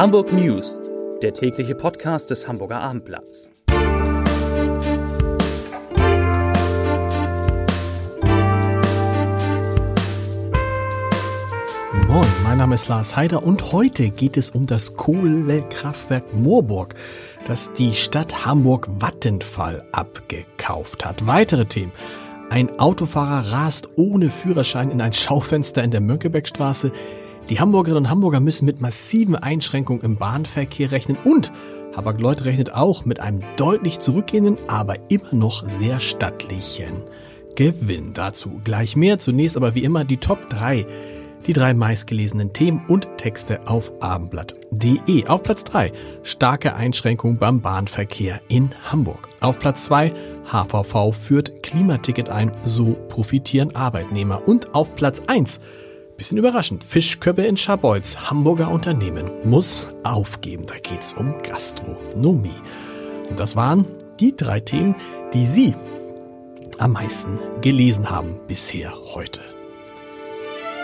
Hamburg News, der tägliche Podcast des Hamburger Abendblatts. Moin, mein Name ist Lars Heider und heute geht es um das Kohlekraftwerk Moorburg, das die Stadt Hamburg Vattenfall abgekauft hat. Weitere Themen. Ein Autofahrer rast ohne Führerschein in ein Schaufenster in der Mönckebergstraße. Die Hamburgerinnen und Hamburger müssen mit massiven Einschränkungen im Bahnverkehr rechnen und Habak-Lloyd rechnet auch mit einem deutlich zurückgehenden, aber immer noch sehr stattlichen Gewinn. Dazu gleich mehr. Zunächst aber wie immer die Top 3. Die drei meistgelesenen Themen und Texte auf abendblatt.de. Auf Platz 3 starke Einschränkungen beim Bahnverkehr in Hamburg. Auf Platz 2 HVV führt Klimaticket ein, so profitieren Arbeitnehmer. Und auf Platz 1 Bisschen überraschend. Fischköppe in Scharbeutz. Hamburger Unternehmen muss aufgeben. Da geht's um Gastronomie. Und das waren die drei Themen, die Sie am meisten gelesen haben bisher heute.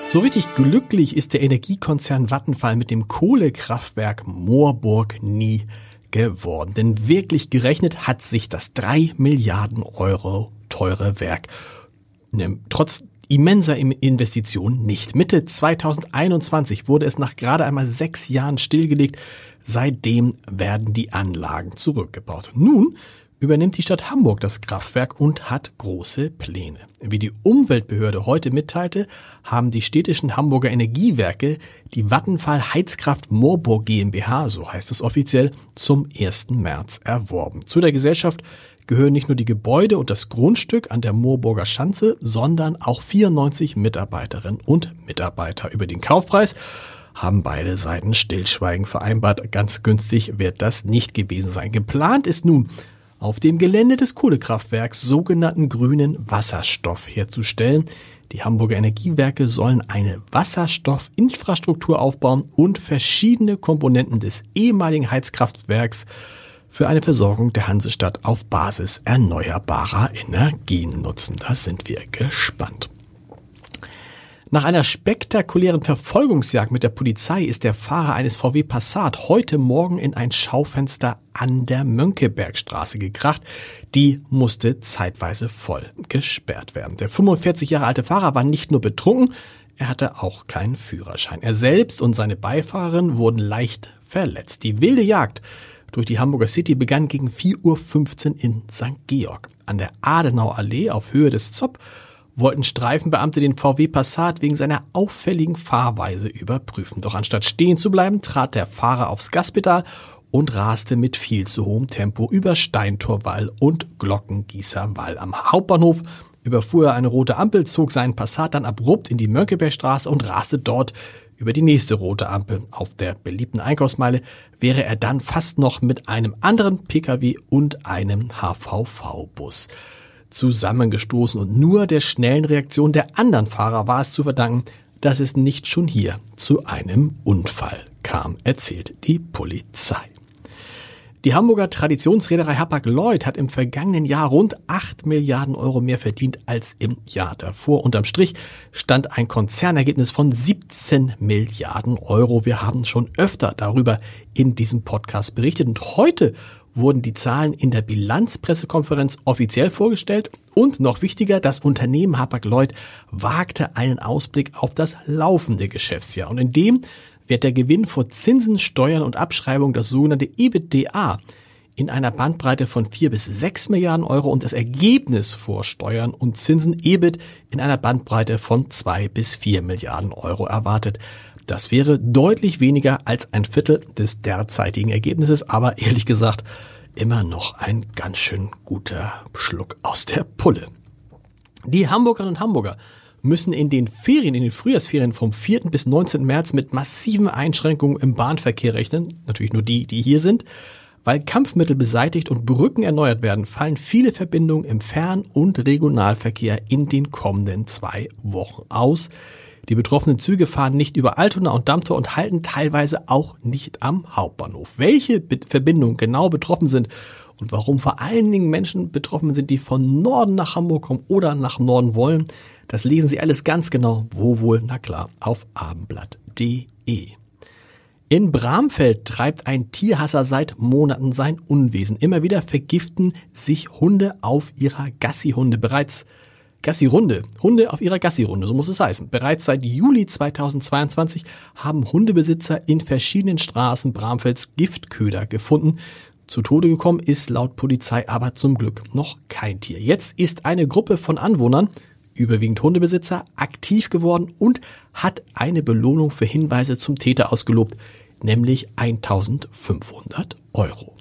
So richtig glücklich ist der Energiekonzern Vattenfall mit dem Kohlekraftwerk Moorburg nie geworden. Denn wirklich gerechnet hat sich das drei Milliarden Euro teure Werk ne, trotz immenser Investition nicht. Mitte 2021 wurde es nach gerade einmal sechs Jahren stillgelegt. Seitdem werden die Anlagen zurückgebaut. Nun übernimmt die Stadt Hamburg das Kraftwerk und hat große Pläne. Wie die Umweltbehörde heute mitteilte, haben die städtischen Hamburger Energiewerke die Vattenfall Heizkraft Moorburg GmbH, so heißt es offiziell, zum 1. März erworben. Zu der Gesellschaft gehören nicht nur die Gebäude und das Grundstück an der Moorburger Schanze, sondern auch 94 Mitarbeiterinnen und Mitarbeiter. Über den Kaufpreis haben beide Seiten Stillschweigen vereinbart. Ganz günstig wird das nicht gewesen sein. Geplant ist nun, auf dem Gelände des Kohlekraftwerks sogenannten grünen Wasserstoff herzustellen. Die Hamburger Energiewerke sollen eine Wasserstoffinfrastruktur aufbauen und verschiedene Komponenten des ehemaligen Heizkraftwerks für eine Versorgung der Hansestadt auf Basis erneuerbarer Energien nutzen. Da sind wir gespannt. Nach einer spektakulären Verfolgungsjagd mit der Polizei ist der Fahrer eines VW Passat heute Morgen in ein Schaufenster an der Mönckebergstraße gekracht. Die musste zeitweise voll gesperrt werden. Der 45 Jahre alte Fahrer war nicht nur betrunken, er hatte auch keinen Führerschein. Er selbst und seine Beifahrerin wurden leicht verletzt. Die wilde Jagd durch die Hamburger City begann gegen 4.15 Uhr in St. Georg. An der Adenauallee auf Höhe des Zopp wollten Streifenbeamte den VW Passat wegen seiner auffälligen Fahrweise überprüfen. Doch anstatt stehen zu bleiben, trat der Fahrer aufs Gaspedal und raste mit viel zu hohem Tempo über Steintorwall und Glockengießerwall. Am Hauptbahnhof überfuhr er eine rote Ampel, zog seinen Passat dann abrupt in die Mönckebergstraße und raste dort über die nächste rote Ampel. Auf der beliebten Einkaufsmeile wäre er dann fast noch mit einem anderen Pkw und einem HVV-Bus zusammengestoßen und nur der schnellen Reaktion der anderen Fahrer war es zu verdanken, dass es nicht schon hier zu einem Unfall kam, erzählt die Polizei. Die Hamburger Traditionsreederei Hapag-Lloyd hat im vergangenen Jahr rund 8 Milliarden Euro mehr verdient als im Jahr davor. Unterm Strich stand ein Konzernergebnis von 17 Milliarden Euro. Wir haben schon öfter darüber in diesem Podcast berichtet und heute wurden die Zahlen in der Bilanzpressekonferenz offiziell vorgestellt und noch wichtiger, das Unternehmen Hapag-Lloyd wagte einen Ausblick auf das laufende Geschäftsjahr und in dem wird der Gewinn vor Zinsen, Steuern und Abschreibung, das sogenannte EBITDA, in einer Bandbreite von 4 bis 6 Milliarden Euro und das Ergebnis vor Steuern und Zinsen EBIT in einer Bandbreite von 2 bis 4 Milliarden Euro erwartet. Das wäre deutlich weniger als ein Viertel des derzeitigen Ergebnisses, aber ehrlich gesagt immer noch ein ganz schön guter Schluck aus der Pulle. Die Hamburgerinnen und Hamburger müssen in den Ferien, in den Frühjahrsferien vom 4. bis 19. März mit massiven Einschränkungen im Bahnverkehr rechnen. Natürlich nur die, die hier sind. Weil Kampfmittel beseitigt und Brücken erneuert werden, fallen viele Verbindungen im Fern- und Regionalverkehr in den kommenden zwei Wochen aus. Die betroffenen Züge fahren nicht über Altona und Dammtor und halten teilweise auch nicht am Hauptbahnhof. Welche Be Verbindungen genau betroffen sind und warum vor allen Dingen Menschen betroffen sind, die von Norden nach Hamburg kommen oder nach Norden wollen, das lesen Sie alles ganz genau. Wo wohl? Na klar, auf abendblatt.de. In Bramfeld treibt ein Tierhasser seit Monaten sein Unwesen. Immer wieder vergiften sich Hunde auf ihrer Gassihunde. Bereits Gassi-Runde. Hunde auf ihrer Gassi-Runde, so muss es heißen. Bereits seit Juli 2022 haben Hundebesitzer in verschiedenen Straßen Bramfelds Giftköder gefunden. Zu Tode gekommen ist laut Polizei aber zum Glück noch kein Tier. Jetzt ist eine Gruppe von Anwohnern, überwiegend Hundebesitzer, aktiv geworden und hat eine Belohnung für Hinweise zum Täter ausgelobt, nämlich 1500 Euro.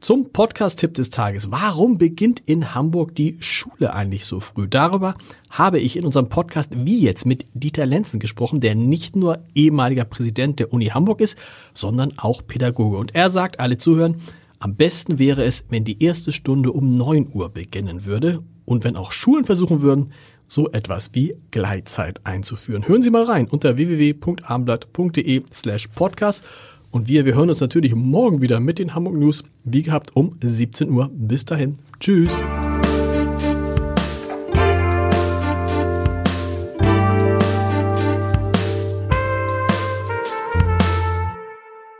Zum Podcast-Tipp des Tages. Warum beginnt in Hamburg die Schule eigentlich so früh? Darüber habe ich in unserem Podcast wie jetzt mit Dieter Lenzen gesprochen, der nicht nur ehemaliger Präsident der Uni Hamburg ist, sondern auch Pädagoge. Und er sagt, alle zuhören, am besten wäre es, wenn die erste Stunde um 9 Uhr beginnen würde und wenn auch Schulen versuchen würden, so etwas wie Gleitzeit einzuführen. Hören Sie mal rein unter www.armblatt.de slash podcast und wir, wir hören uns natürlich morgen wieder mit den Hamburg News, wie gehabt um 17 Uhr. Bis dahin. Tschüss.